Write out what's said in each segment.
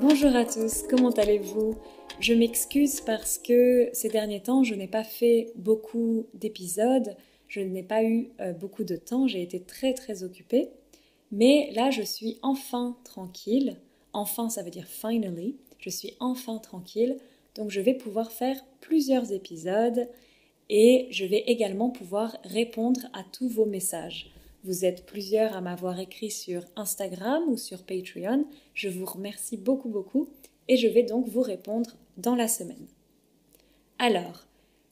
Bonjour à tous, comment allez-vous? Je m'excuse parce que ces derniers temps, je n'ai pas fait beaucoup d'épisodes, je n'ai pas eu euh, beaucoup de temps, j'ai été très très occupée. Mais là, je suis enfin tranquille. Enfin, ça veut dire finally. Je suis enfin tranquille. Donc, je vais pouvoir faire plusieurs épisodes et je vais également pouvoir répondre à tous vos messages. Vous êtes plusieurs à m'avoir écrit sur Instagram ou sur Patreon. Je vous remercie beaucoup beaucoup et je vais donc vous répondre dans la semaine. Alors,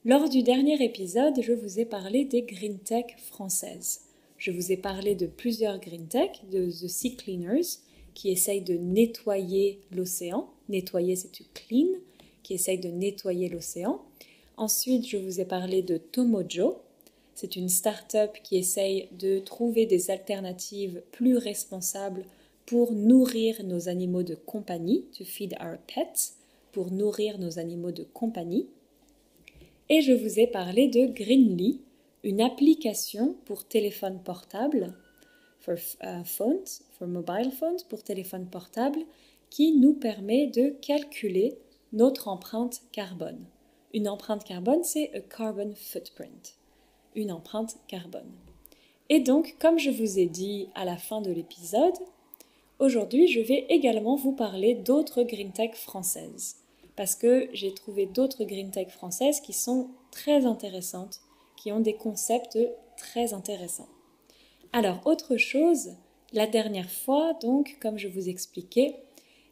lors du dernier épisode, je vous ai parlé des Green Tech françaises. Je vous ai parlé de plusieurs Green Tech, de The Sea Cleaners, qui essayent de nettoyer l'océan. Nettoyer, c'est to clean, qui essaye de nettoyer l'océan. Ensuite, je vous ai parlé de Tomojo, c'est une start-up qui essaye de trouver des alternatives plus responsables pour nourrir nos animaux de compagnie, to feed our pets, pour nourrir nos animaux de compagnie. Et je vous ai parlé de Greenly, une application pour téléphone portable, for uh, phones, for mobile phones, pour téléphone portable, qui nous permet de calculer notre empreinte carbone. Une empreinte carbone, c'est a carbon footprint une empreinte carbone. Et donc, comme je vous ai dit à la fin de l'épisode, aujourd'hui je vais également vous parler d'autres green tech françaises. Parce que j'ai trouvé d'autres green tech françaises qui sont très intéressantes, qui ont des concepts très intéressants. Alors, autre chose, la dernière fois, donc, comme je vous expliquais,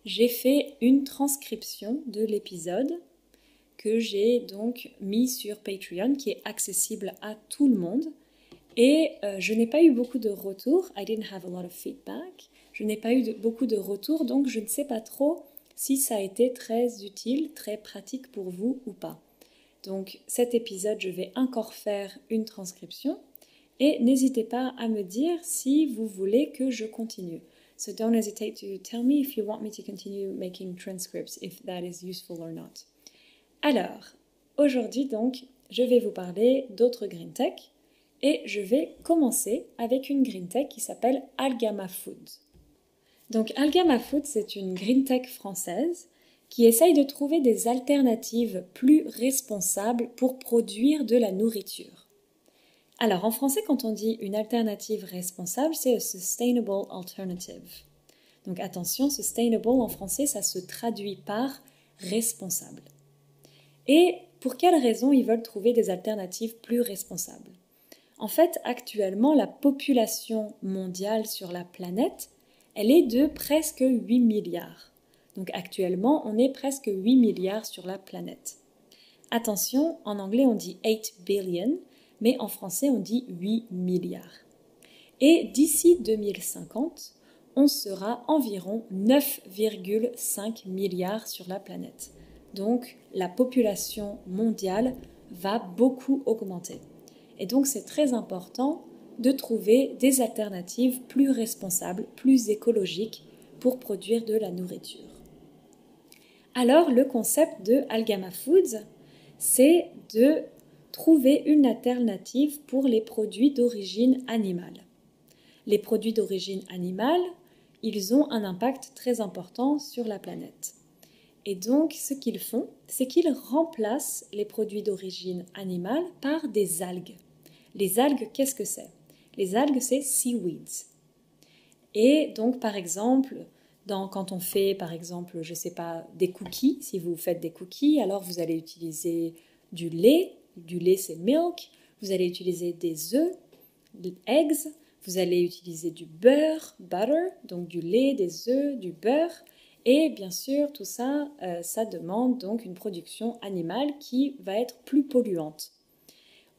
j'ai fait une transcription de l'épisode que j'ai donc mis sur Patreon, qui est accessible à tout le monde. Et euh, je n'ai pas eu beaucoup de retours. I didn't have a lot of feedback. Je n'ai pas eu beaucoup de retours, donc je ne sais pas trop si ça a été très utile, très pratique pour vous ou pas. Donc cet épisode, je vais encore faire une transcription et n'hésitez pas à me dire si vous voulez que je continue. So don't hesitate to tell me if you want me to continue making transcripts, if that is useful or not. Alors, aujourd'hui donc, je vais vous parler d'autres green tech et je vais commencer avec une green tech qui s'appelle Algama Foods. Donc Algama Foods, c'est une green tech française qui essaye de trouver des alternatives plus responsables pour produire de la nourriture. Alors en français, quand on dit une alternative responsable, c'est a sustainable alternative. Donc attention, sustainable en français, ça se traduit par responsable. Et pour quelles raisons ils veulent trouver des alternatives plus responsables? En fait, actuellement, la population mondiale sur la planète, elle est de presque 8 milliards. Donc actuellement, on est presque 8 milliards sur la planète. Attention, en anglais on dit 8 billion, mais en français on dit 8 milliards. Et d'ici 2050, on sera environ 9,5 milliards sur la planète. Donc la population mondiale va beaucoup augmenter. Et donc c'est très important de trouver des alternatives plus responsables, plus écologiques pour produire de la nourriture. Alors le concept de Algama Foods, c'est de trouver une alternative pour les produits d'origine animale. Les produits d'origine animale, ils ont un impact très important sur la planète. Et donc, ce qu'ils font, c'est qu'ils remplacent les produits d'origine animale par des algues. Les algues, qu'est-ce que c'est? Les algues, c'est seaweeds. Et donc, par exemple, quand on fait, par exemple, je ne sais pas, des cookies, si vous faites des cookies, alors vous allez utiliser du lait. Du lait, c'est milk. Vous allez utiliser des œufs, des eggs. Vous allez utiliser du beurre, butter, donc du lait, des œufs, du beurre. Et bien sûr, tout ça, euh, ça demande donc une production animale qui va être plus polluante.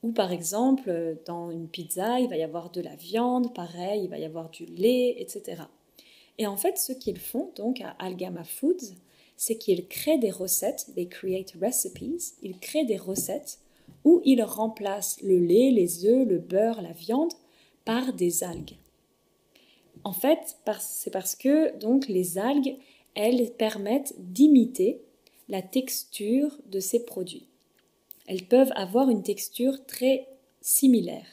Ou par exemple, dans une pizza, il va y avoir de la viande, pareil, il va y avoir du lait, etc. Et en fait, ce qu'ils font donc à Algama Foods, c'est qu'ils créent des recettes, they create recipes, ils créent des recettes où ils remplacent le lait, les œufs, le beurre, la viande par des algues. En fait, c'est parce que donc les algues, elles permettent d'imiter la texture de ces produits. Elles peuvent avoir une texture très similaire.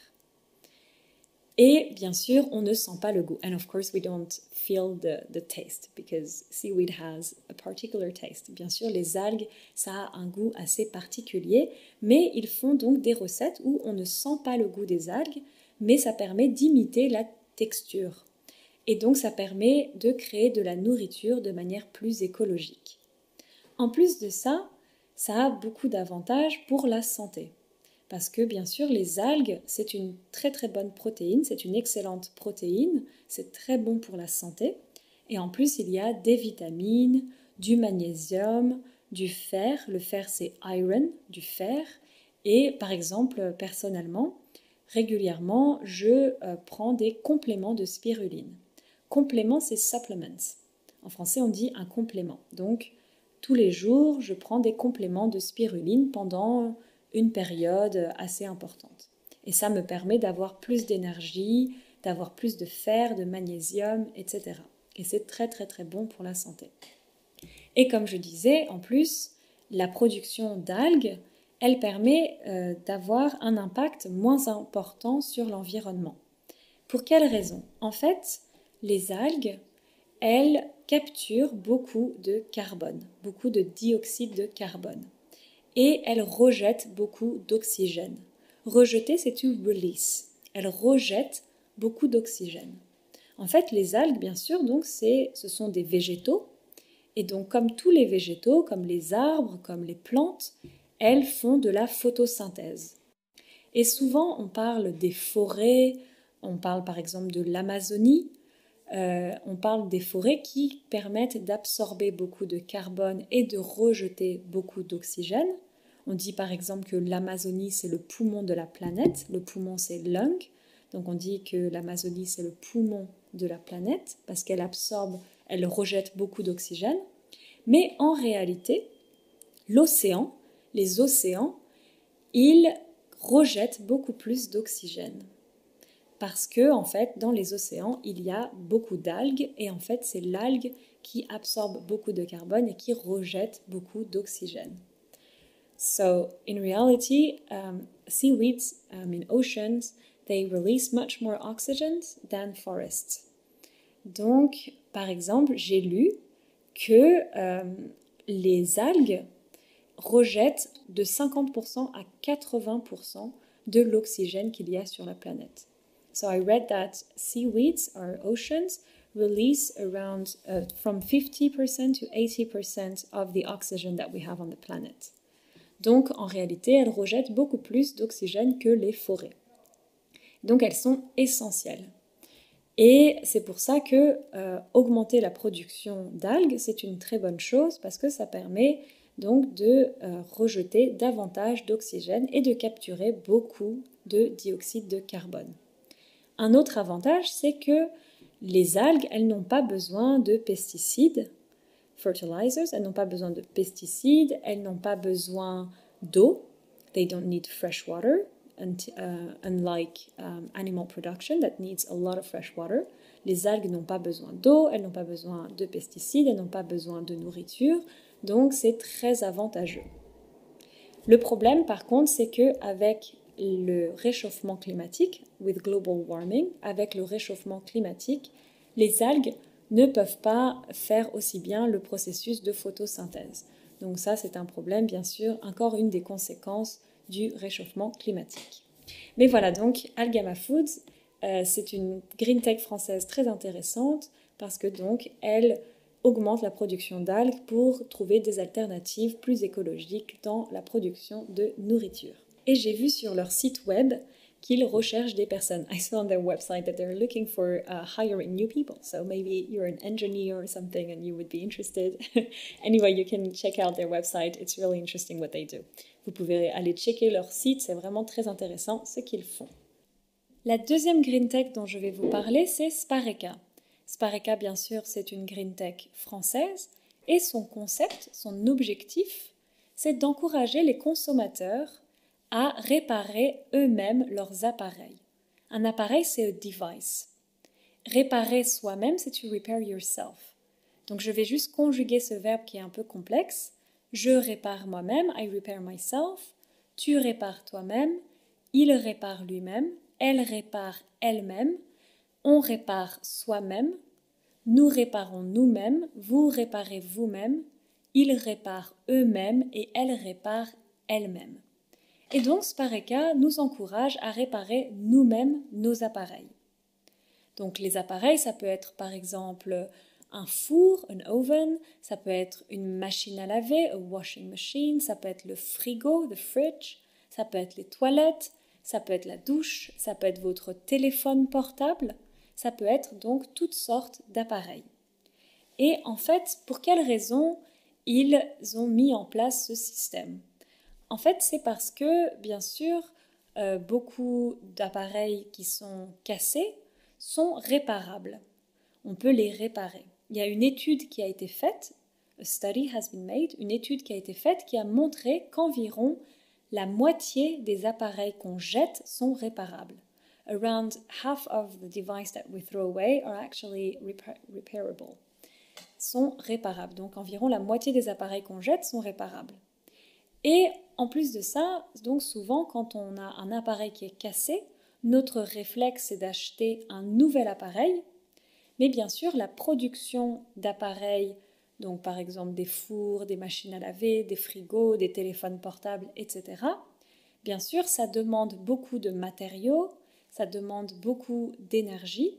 Et bien sûr, on ne sent pas le goût. And of course, we don't feel the, taste because seaweed has a particular taste. Bien sûr, les algues, ça a un goût assez particulier, mais ils font donc des recettes où on ne sent pas le goût des algues, mais ça permet d'imiter la texture. Et donc, ça permet de créer de la nourriture de manière plus écologique. En plus de ça, ça a beaucoup d'avantages pour la santé. Parce que bien sûr, les algues, c'est une très très bonne protéine, c'est une excellente protéine, c'est très bon pour la santé. Et en plus, il y a des vitamines, du magnésium, du fer. Le fer, c'est iron, du fer. Et par exemple, personnellement, régulièrement, je euh, prends des compléments de spiruline. Complément, c'est supplements. En français, on dit un complément. Donc, tous les jours, je prends des compléments de spiruline pendant une période assez importante. Et ça me permet d'avoir plus d'énergie, d'avoir plus de fer, de magnésium, etc. Et c'est très très très bon pour la santé. Et comme je disais, en plus, la production d'algues, elle permet euh, d'avoir un impact moins important sur l'environnement. Pour quelle raison? En fait, les algues, elles capturent beaucoup de carbone, beaucoup de dioxyde de carbone et elle rejette beaucoup d'oxygène. Rejeter, c'est to release. Elle rejette beaucoup d'oxygène. En fait, les algues, bien sûr, donc ce sont des végétaux. Et donc, comme tous les végétaux, comme les arbres, comme les plantes, elles font de la photosynthèse. Et souvent, on parle des forêts, on parle par exemple de l'Amazonie, euh, on parle des forêts qui permettent d'absorber beaucoup de carbone et de rejeter beaucoup d'oxygène. On dit par exemple que l'Amazonie, c'est le poumon de la planète. Le poumon, c'est lung. Donc on dit que l'Amazonie, c'est le poumon de la planète parce qu'elle absorbe, elle rejette beaucoup d'oxygène. Mais en réalité, l'océan, les océans, ils rejettent beaucoup plus d'oxygène. Parce que, en fait, dans les océans, il y a beaucoup d'algues et en fait, c'est l'algue qui absorbe beaucoup de carbone et qui rejette beaucoup d'oxygène. So, in reality, um, seaweeds um, in oceans, they release much more oxygen than forests. Donc, par exemple, j'ai lu que um, les algues rejettent de 50% à 80% de l'oxygène qu'il y a sur la planète. So I read that seaweeds or oceans release around uh, from 50% to 80% of the oxygen that we have on the planet. Donc en réalité, elles rejettent beaucoup plus d'oxygène que les forêts. Donc elles sont essentielles. Et c'est pour ça que euh, augmenter la production d'algues, c'est une très bonne chose parce que ça permet donc de euh, rejeter davantage d'oxygène et de capturer beaucoup de dioxyde de carbone. Un autre avantage, c'est que les algues, elles n'ont pas besoin de pesticides fertilizers, elles n'ont pas besoin de pesticides, elles n'ont pas besoin d'eau, they don't need fresh water, uh, unlike um, animal production that needs a lot of fresh water. Les algues n'ont pas besoin d'eau, elles n'ont pas besoin de pesticides, elles n'ont pas besoin de nourriture, donc c'est très avantageux. Le problème par contre, c'est que avec le réchauffement climatique, global warming, avec le réchauffement climatique, les algues ne peuvent pas faire aussi bien le processus de photosynthèse. Donc ça, c'est un problème, bien sûr, encore une des conséquences du réchauffement climatique. Mais voilà, donc Algama Foods, euh, c'est une green tech française très intéressante parce que donc elle augmente la production d'algues pour trouver des alternatives plus écologiques dans la production de nourriture. Et j'ai vu sur leur site web qu'ils recherchent des personnes. I saw on their website that they're looking for uh, hiring new people. So maybe you're an engineer or something and you would be interested. anyway, you can check out their website. It's really interesting what they do. Vous pouvez aller checker leur site, c'est vraiment très intéressant ce qu'ils font. La deuxième green tech dont je vais vous parler, c'est Spareka. Spareka, bien sûr, c'est une green tech française et son concept, son objectif, c'est d'encourager les consommateurs à réparer eux-mêmes leurs appareils. Un appareil, c'est un device. Réparer soi-même, c'est to repair yourself. Donc je vais juste conjuguer ce verbe qui est un peu complexe. Je répare moi-même, I repair myself. Tu répares toi-même. Il répare lui-même, elle répare elle-même, on répare soi-même, nous réparons nous-mêmes, vous réparez vous-même, ils réparent eux-mêmes et elles réparent elles-mêmes. Et donc Spareka nous encourage à réparer nous-mêmes nos appareils. Donc les appareils, ça peut être par exemple un four, un oven, ça peut être une machine à laver, a washing machine, ça peut être le frigo, the fridge, ça peut être les toilettes, ça peut être la douche, ça peut être votre téléphone portable, ça peut être donc toutes sortes d'appareils. Et en fait, pour quelles raisons ils ont mis en place ce système? En fait, c'est parce que, bien sûr, euh, beaucoup d'appareils qui sont cassés sont réparables. On peut les réparer. Il y a une étude qui a été faite, a study has been made, une étude qui a été faite qui a montré qu'environ la moitié des appareils qu'on jette sont réparables. Around half of the devices that we throw away are actually repairable. Sont réparables. Donc environ la moitié des appareils qu'on jette sont réparables. Et en plus de ça, donc souvent quand on a un appareil qui est cassé, notre réflexe est d'acheter un nouvel appareil. Mais bien sûr, la production d'appareils donc par exemple des fours, des machines à laver, des frigos, des téléphones portables, etc. Bien sûr, ça demande beaucoup de matériaux, ça demande beaucoup d'énergie,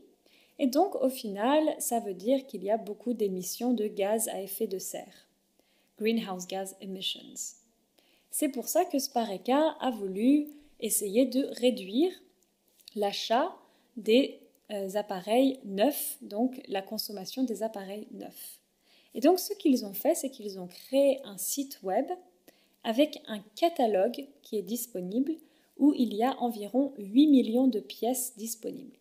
et donc au final, ça veut dire qu'il y a beaucoup d'émissions de gaz à effet de serre, greenhouse gas emissions. C'est pour ça que Spareka a voulu essayer de réduire l'achat des euh, appareils neufs, donc la consommation des appareils neufs. Et donc ce qu'ils ont fait, c'est qu'ils ont créé un site web avec un catalogue qui est disponible où il y a environ 8 millions de pièces disponibles.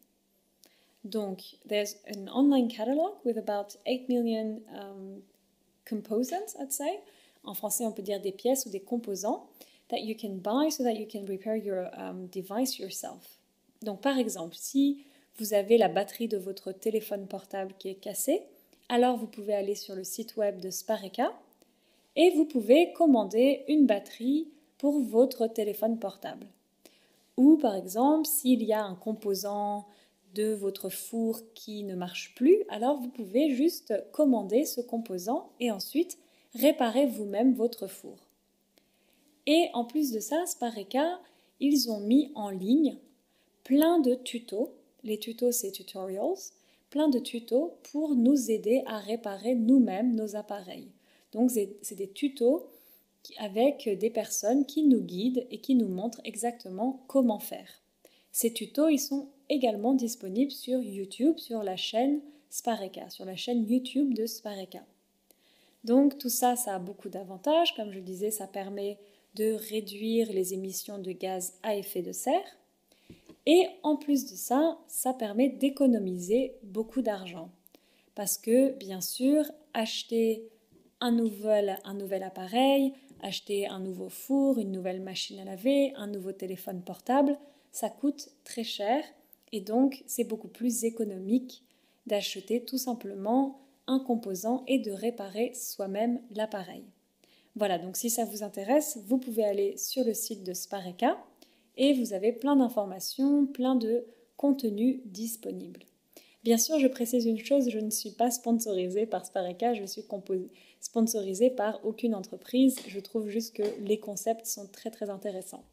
Donc, there's an online catalog with about 8 million um, components, I'd say. En français, on peut dire des pièces ou des composants that you can buy so that you can repair your um, device yourself. Donc, par exemple, si vous avez la batterie de votre téléphone portable qui est cassée, alors vous pouvez aller sur le site web de Spareka et vous pouvez commander une batterie pour votre téléphone portable. Ou par exemple, s'il y a un composant de votre four qui ne marche plus, alors vous pouvez juste commander ce composant et ensuite réparer vous-même votre four. Et en plus de ça, Spareka, ils ont mis en ligne plein de tutos. Les tutos, c'est tutorials plein de tutos pour nous aider à réparer nous-mêmes nos appareils. Donc c'est des tutos avec des personnes qui nous guident et qui nous montrent exactement comment faire. Ces tutos, ils sont également disponibles sur YouTube, sur la chaîne Spareka, sur la chaîne YouTube de Spareka. Donc tout ça, ça a beaucoup d'avantages. Comme je disais, ça permet de réduire les émissions de gaz à effet de serre. Et en plus de ça, ça permet d'économiser beaucoup d'argent. Parce que, bien sûr, acheter un nouvel, un nouvel appareil, acheter un nouveau four, une nouvelle machine à laver, un nouveau téléphone portable, ça coûte très cher et donc c'est beaucoup plus économique d'acheter tout simplement un composant et de réparer soi-même l'appareil. Voilà, donc si ça vous intéresse, vous pouvez aller sur le site de Spareka et vous avez plein d'informations, plein de contenus disponibles. Bien sûr, je précise une chose, je ne suis pas sponsorisée par Spareka, je suis sponsorisée par aucune entreprise. Je trouve juste que les concepts sont très très intéressants.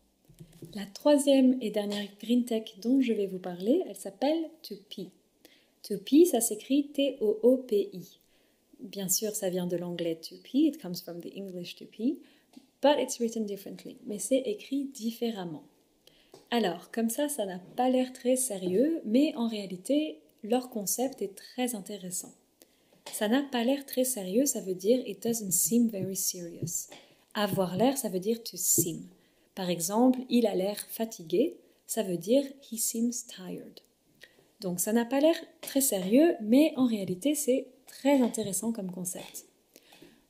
La troisième et dernière green tech dont je vais vous parler, elle s'appelle 2P. 2P, ça s'écrit T-O-O-P-I. Bien sûr, ça vient de l'anglais 2P, it comes from the English 2P, but it's written differently. Mais c'est écrit différemment. Alors, comme ça, ça n'a pas l'air très sérieux, mais en réalité, leur concept est très intéressant. Ça n'a pas l'air très sérieux, ça veut dire it doesn't seem very serious. Avoir l'air, ça veut dire to seem. Par exemple, il a l'air fatigué, ça veut dire he seems tired. Donc ça n'a pas l'air très sérieux, mais en réalité c'est très intéressant comme concept.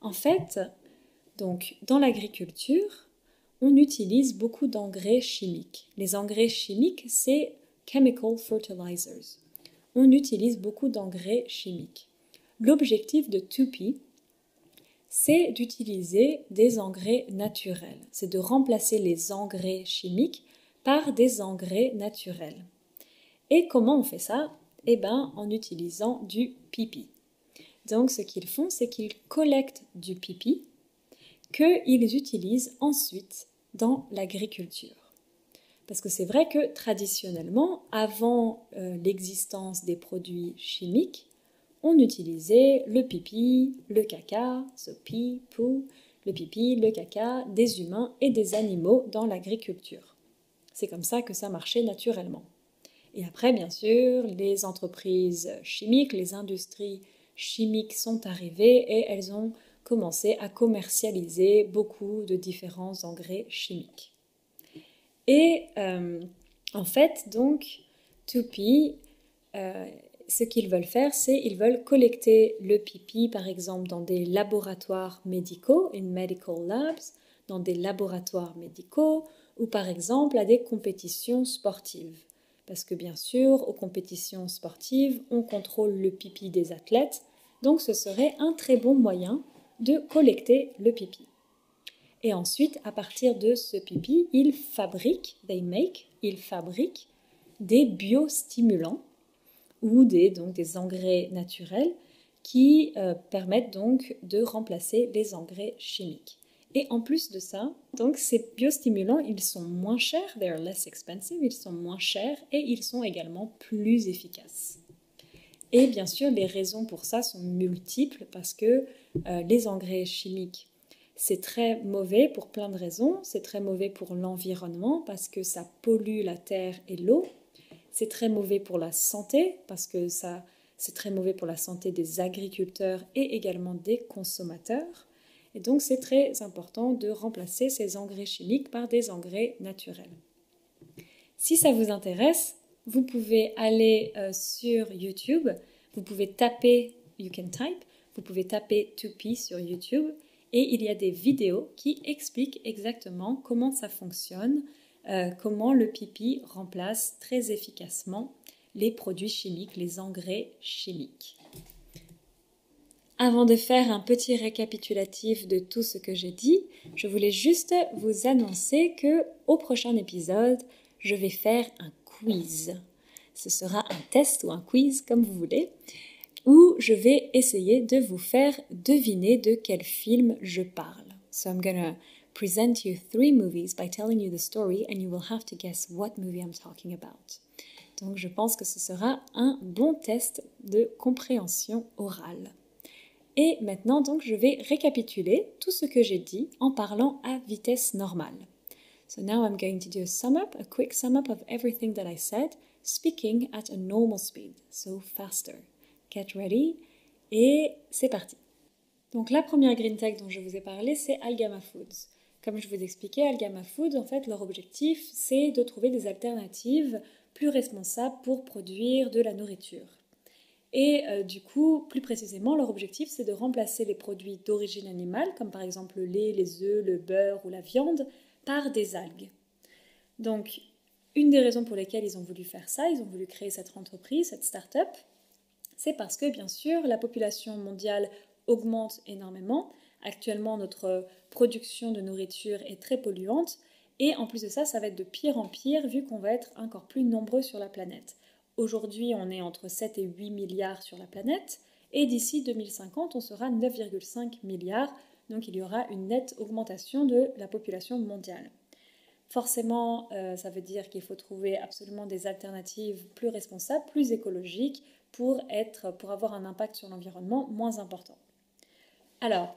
En fait, donc dans l'agriculture, on utilise beaucoup d'engrais chimiques. Les engrais chimiques, c'est chemical fertilizers. On utilise beaucoup d'engrais chimiques. L'objectif de 2P, c'est d'utiliser des engrais naturels. C'est de remplacer les engrais chimiques par des engrais naturels. Et comment on fait ça? Eh bien, en utilisant du pipi. Donc, ce qu'ils font, c'est qu'ils collectent du pipi qu'ils utilisent ensuite dans l'agriculture. Parce que c'est vrai que traditionnellement, avant euh, l'existence des produits chimiques, on utilisait le pipi, le caca, ce pou, le pipi, le caca des humains et des animaux dans l'agriculture. C'est comme ça que ça marchait naturellement. Et après, bien sûr, les entreprises chimiques, les industries chimiques sont arrivées et elles ont commencé à commercialiser beaucoup de différents engrais chimiques. Et euh, en fait, donc, Tupi, euh, ce qu'ils veulent faire, c'est ils veulent collecter le pipi, par exemple, dans des laboratoires médicaux, in medical labs, dans des laboratoires médicaux, ou par exemple à des compétitions sportives. Parce que bien sûr, aux compétitions sportives, on contrôle le pipi des athlètes, donc ce serait un très bon moyen de collecter le pipi. Et ensuite, à partir de ce pipi, ils fabriquent, they make, ils fabriquent des biostimulants ou des, donc, des engrais naturels qui euh, permettent donc de remplacer les engrais chimiques. Et en plus de ça, donc ces biostimulants, ils sont moins chers, less expensive, ils sont moins chers et ils sont également plus efficaces. Et bien sûr, les raisons pour ça sont multiples parce que euh, les engrais chimiques, c'est très mauvais pour plein de raisons. C'est très mauvais pour l'environnement parce que ça pollue la terre et l'eau. C'est très mauvais pour la santé parce que ça, c'est très mauvais pour la santé des agriculteurs et également des consommateurs. Et donc c'est très important de remplacer ces engrais chimiques par des engrais naturels. Si ça vous intéresse, vous pouvez aller euh, sur YouTube, vous pouvez taper, you can type, vous pouvez taper 2P sur YouTube et il y a des vidéos qui expliquent exactement comment ça fonctionne, euh, comment le pipi remplace très efficacement les produits chimiques, les engrais chimiques. Avant de faire un petit récapitulatif de tout ce que j'ai dit, je voulais juste vous annoncer que au prochain épisode, je vais faire un quiz. Ce sera un test ou un quiz comme vous voulez où je vais essayer de vous faire deviner de quel film je parle. Donc je pense que ce sera un bon test de compréhension orale. Et maintenant donc je vais récapituler tout ce que j'ai dit en parlant à vitesse normale. So now I'm going to do a sum up, a quick sum up of everything that I said, speaking at a normal speed, so faster. Get ready et c'est parti. Donc la première green tech dont je vous ai parlé, c'est Algama Foods. Comme je vous expliquais, Algama Foods, en fait, leur objectif, c'est de trouver des alternatives plus responsables pour produire de la nourriture. Et euh, du coup, plus précisément, leur objectif, c'est de remplacer les produits d'origine animale, comme par exemple le lait, les œufs, le beurre ou la viande, par des algues. Donc, une des raisons pour lesquelles ils ont voulu faire ça, ils ont voulu créer cette entreprise, cette start-up, c'est parce que bien sûr la population mondiale augmente énormément. Actuellement, notre production de nourriture est très polluante et en plus de ça, ça va être de pire en pire vu qu'on va être encore plus nombreux sur la planète. Aujourd'hui, on est entre 7 et 8 milliards sur la planète et d'ici 2050, on sera 9,5 milliards. Donc il y aura une nette augmentation de la population mondiale. Forcément, euh, ça veut dire qu'il faut trouver absolument des alternatives plus responsables, plus écologiques, pour, être, pour avoir un impact sur l'environnement moins important. Alors,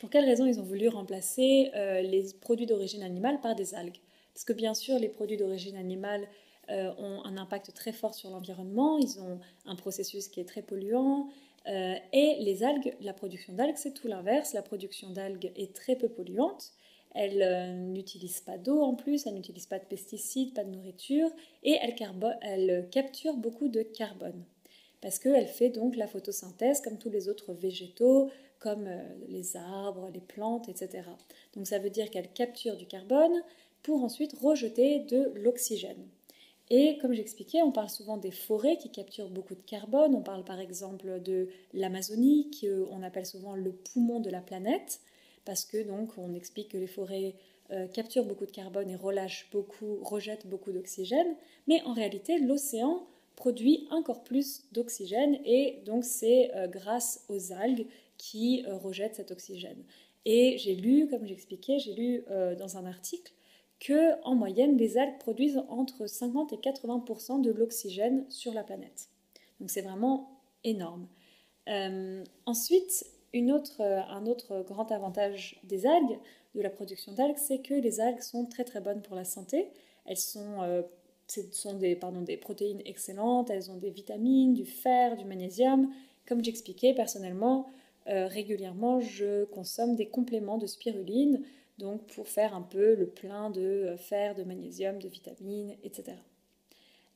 pour quelles raisons ils ont voulu remplacer euh, les produits d'origine animale par des algues? Parce que bien sûr, les produits d'origine animale euh, ont un impact très fort sur l'environnement, ils ont un processus qui est très polluant, euh, et les algues, la production d'algues, c'est tout l'inverse. La production d'algues est très peu polluante. Elle n'utilise pas d'eau en plus, elle n'utilise pas de pesticides, pas de nourriture, et elle, capture beaucoup de carbone parce qu'elle fait donc la photosynthèse comme tous les autres végétaux, comme euh, les arbres, les plantes, etc. Donc ça veut dire qu'elle capture du carbone pour ensuite rejeter de l'oxygène. Et comme j'expliquais, on parle souvent des forêts qui capturent beaucoup de carbone. On parle par exemple de l'Amazonie, qu'on appelle souvent le poumon de la planète, parce que donc on explique que les forêts capture beaucoup de carbone et relâche beaucoup, rejette beaucoup d'oxygène, mais en réalité l'océan produit encore plus d'oxygène et donc c'est grâce aux algues qui rejettent cet oxygène. Et j'ai lu, comme j'expliquais, j'ai lu dans un article que en moyenne les algues produisent entre 50 et 80 de l'oxygène sur la planète. Donc c'est vraiment énorme. Euh, ensuite, une autre, un autre grand avantage des algues, de la production d'algues, c'est que les algues sont très très bonnes pour la santé. Elles sont, euh, sont des, pardon, des protéines excellentes, elles ont des vitamines, du fer, du magnésium. Comme j'expliquais, personnellement, euh, régulièrement, je consomme des compléments de spiruline donc pour faire un peu le plein de euh, fer, de magnésium, de vitamines, etc.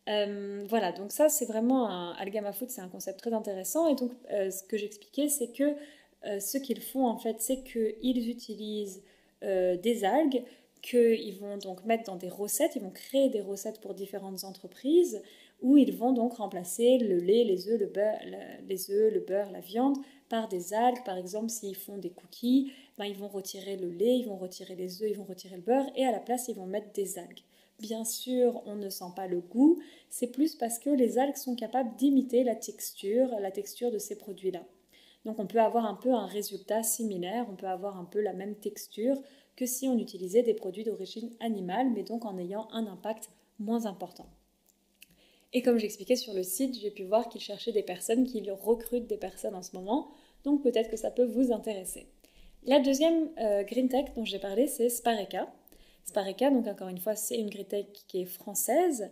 Euh, voilà, donc ça c'est vraiment un Algama Food, c'est un concept très intéressant. Et donc euh, ce que j'expliquais, c'est que ce qu'ils font en fait, c'est qu'ils utilisent des algues qu'ils vont donc mettre dans des recettes, ils vont créer des recettes pour différentes entreprises où ils vont donc remplacer le lait, les œufs, le beurre, les œufs, le beurre, la viande par des algues. Par exemple, s'ils font des cookies, ben, ils vont retirer le lait, ils vont retirer les œufs, ils vont retirer le beurre et à la place, ils vont mettre des algues. Bien sûr, on ne sent pas le goût, c'est plus parce que les algues sont capables d'imiter la texture, la texture de ces produits-là. Donc on peut avoir un peu un résultat similaire, on peut avoir un peu la même texture que si on utilisait des produits d'origine animale, mais donc en ayant un impact moins important. Et comme j'expliquais sur le site, j'ai pu voir qu'ils cherchaient des personnes, qu'ils recrutent des personnes en ce moment. Donc peut-être que ça peut vous intéresser. La deuxième euh, green tech dont j'ai parlé, c'est Spareka. Spareka, donc encore une fois, c'est une green tech qui est française.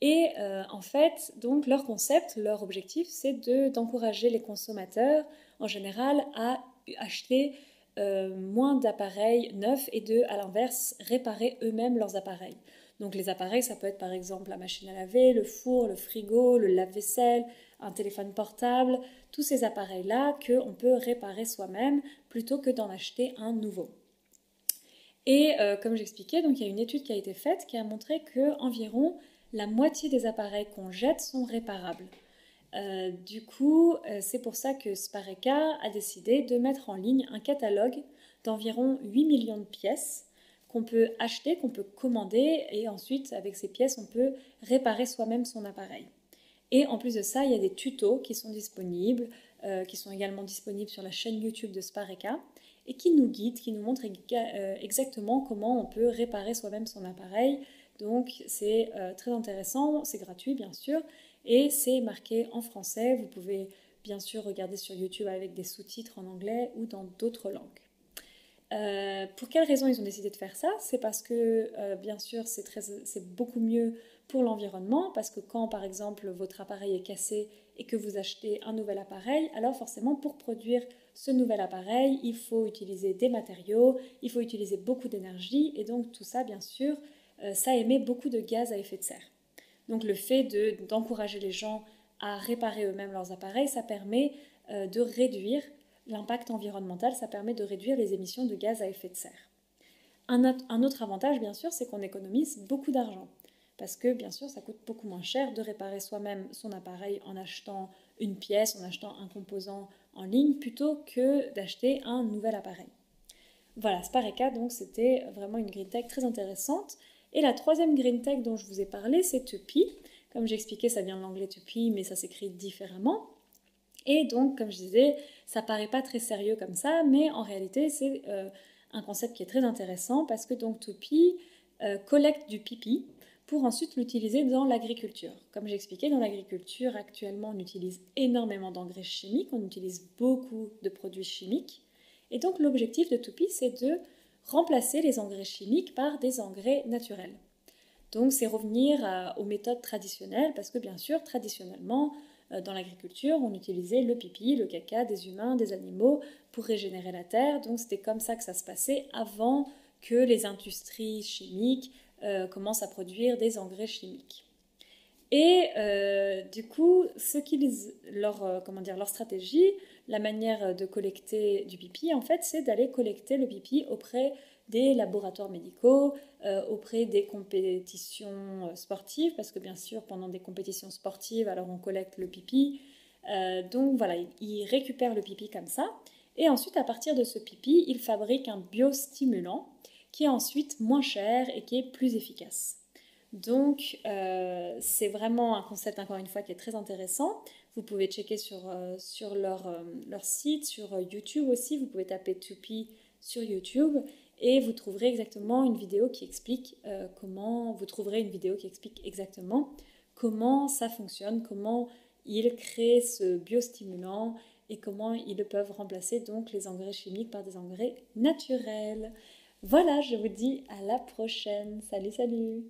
Et euh, en fait, donc leur concept, leur objectif, c'est d'encourager les consommateurs en général à acheter euh, moins d'appareils neufs et de, à l'inverse, réparer eux-mêmes leurs appareils. Donc les appareils, ça peut être par exemple la machine à laver, le four, le frigo, le lave-vaisselle, un téléphone portable, tous ces appareils-là qu'on peut réparer soi-même plutôt que d'en acheter un nouveau. Et euh, comme j'expliquais, donc il y a une étude qui a été faite qui a montré que environ la moitié des appareils qu'on jette sont réparables. Euh, du coup, euh, c'est pour ça que Spareka a décidé de mettre en ligne un catalogue d'environ 8 millions de pièces qu'on peut acheter, qu'on peut commander, et ensuite, avec ces pièces, on peut réparer soi-même son appareil. Et en plus de ça, il y a des tutos qui sont disponibles, euh, qui sont également disponibles sur la chaîne YouTube de Spareka, et qui nous guident, qui nous montrent euh, exactement comment on peut réparer soi-même son appareil. Donc c'est euh, très intéressant, c'est gratuit bien sûr, et c'est marqué en français. Vous pouvez bien sûr regarder sur YouTube avec des sous-titres en anglais ou dans d'autres langues. Euh, pour quelles raisons ils ont décidé de faire ça? C'est parce que, euh, bien sûr, c'est beaucoup mieux pour l'environnement, parce que quand, par exemple, votre appareil est cassé et que vous achetez un nouvel appareil, alors forcément, pour produire ce nouvel appareil, il faut utiliser des matériaux, il faut utiliser beaucoup d'énergie, et donc tout ça, bien sûr, euh, ça émet beaucoup de gaz à effet de serre. Donc le fait d'encourager les gens à réparer eux-mêmes leurs appareils, ça permet de réduire l'impact environnemental, ça permet de réduire les émissions de gaz à effet de serre. Un, autre avantage, bien sûr, c'est qu'on économise beaucoup d'argent. Parce que, bien sûr, ça coûte beaucoup moins cher de réparer soi-même son appareil en achetant une pièce, en achetant un composant en ligne, plutôt que d'acheter un nouvel appareil. Voilà, Spareka, donc c'était vraiment une green tech très intéressante. Et la troisième green tech dont je vous ai parlé, c'est Tupi. Comme j'expliquais, ça vient de l'anglais Tupi, mais ça s'écrit différemment. Et donc, comme je disais, ça paraît pas très sérieux comme ça, mais en réalité, c'est euh, un concept qui est très intéressant parce que donc euh, collecte du pipi pour ensuite l'utiliser dans l'agriculture. Comme j'expliquais, dans l'agriculture, actuellement, on utilise énormément d'engrais chimiques, on utilise beaucoup de produits chimiques. Et donc, l'objectif de Topi, c'est de remplacer les engrais chimiques par des engrais naturels. Donc, c'est revenir aux méthodes traditionnelles parce que, bien sûr, traditionnellement, euh, dans l'agriculture, on utilisait le pipi, le caca des humains, des animaux pour régénérer la terre. Donc c'était comme ça que ça se passait avant que les industries chimiques euh, commencent à produire des engrais chimiques. Et euh, du coup, ce leur, comment dire, leur stratégie, la manière de collecter du pipi, en fait, c'est d'aller collecter le pipi auprès des laboratoires médicaux, euh, auprès des compétitions euh, sportives, parce que bien sûr, pendant des compétitions sportives, alors on collecte le pipi. Euh, donc voilà, ils récupèrent le pipi comme ça. Et ensuite, à partir de ce pipi, ils fabriquent un biostimulant qui est ensuite moins cher et qui est plus efficace. Donc, c'est vraiment un concept, encore une fois, qui est très intéressant. Vous pouvez checker sur, sur leur, leur, site, sur YouTube aussi. Vous pouvez taper Tupi sur YouTube et vous trouverez exactement une vidéo qui explique comment, vous trouverez une vidéo qui explique exactement comment ça fonctionne, comment ils créent ce biostimulant et comment ils peuvent remplacer donc les engrais chimiques par des engrais naturels. Voilà, je vous dis à la prochaine. Salut, salut